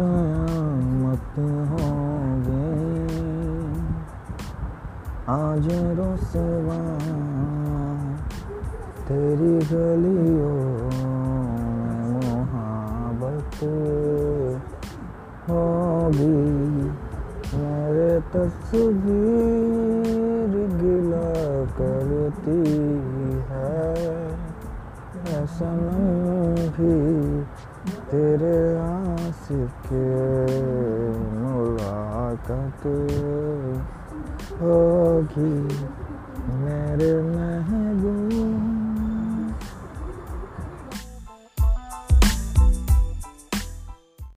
कयामत हो गए आज रोसवा तेरी गलियों में मोहब्बत होगी। मेरे तस्वीर गिला करती है। सनम भी तेरे आशिक मुलाकात होगी मेरे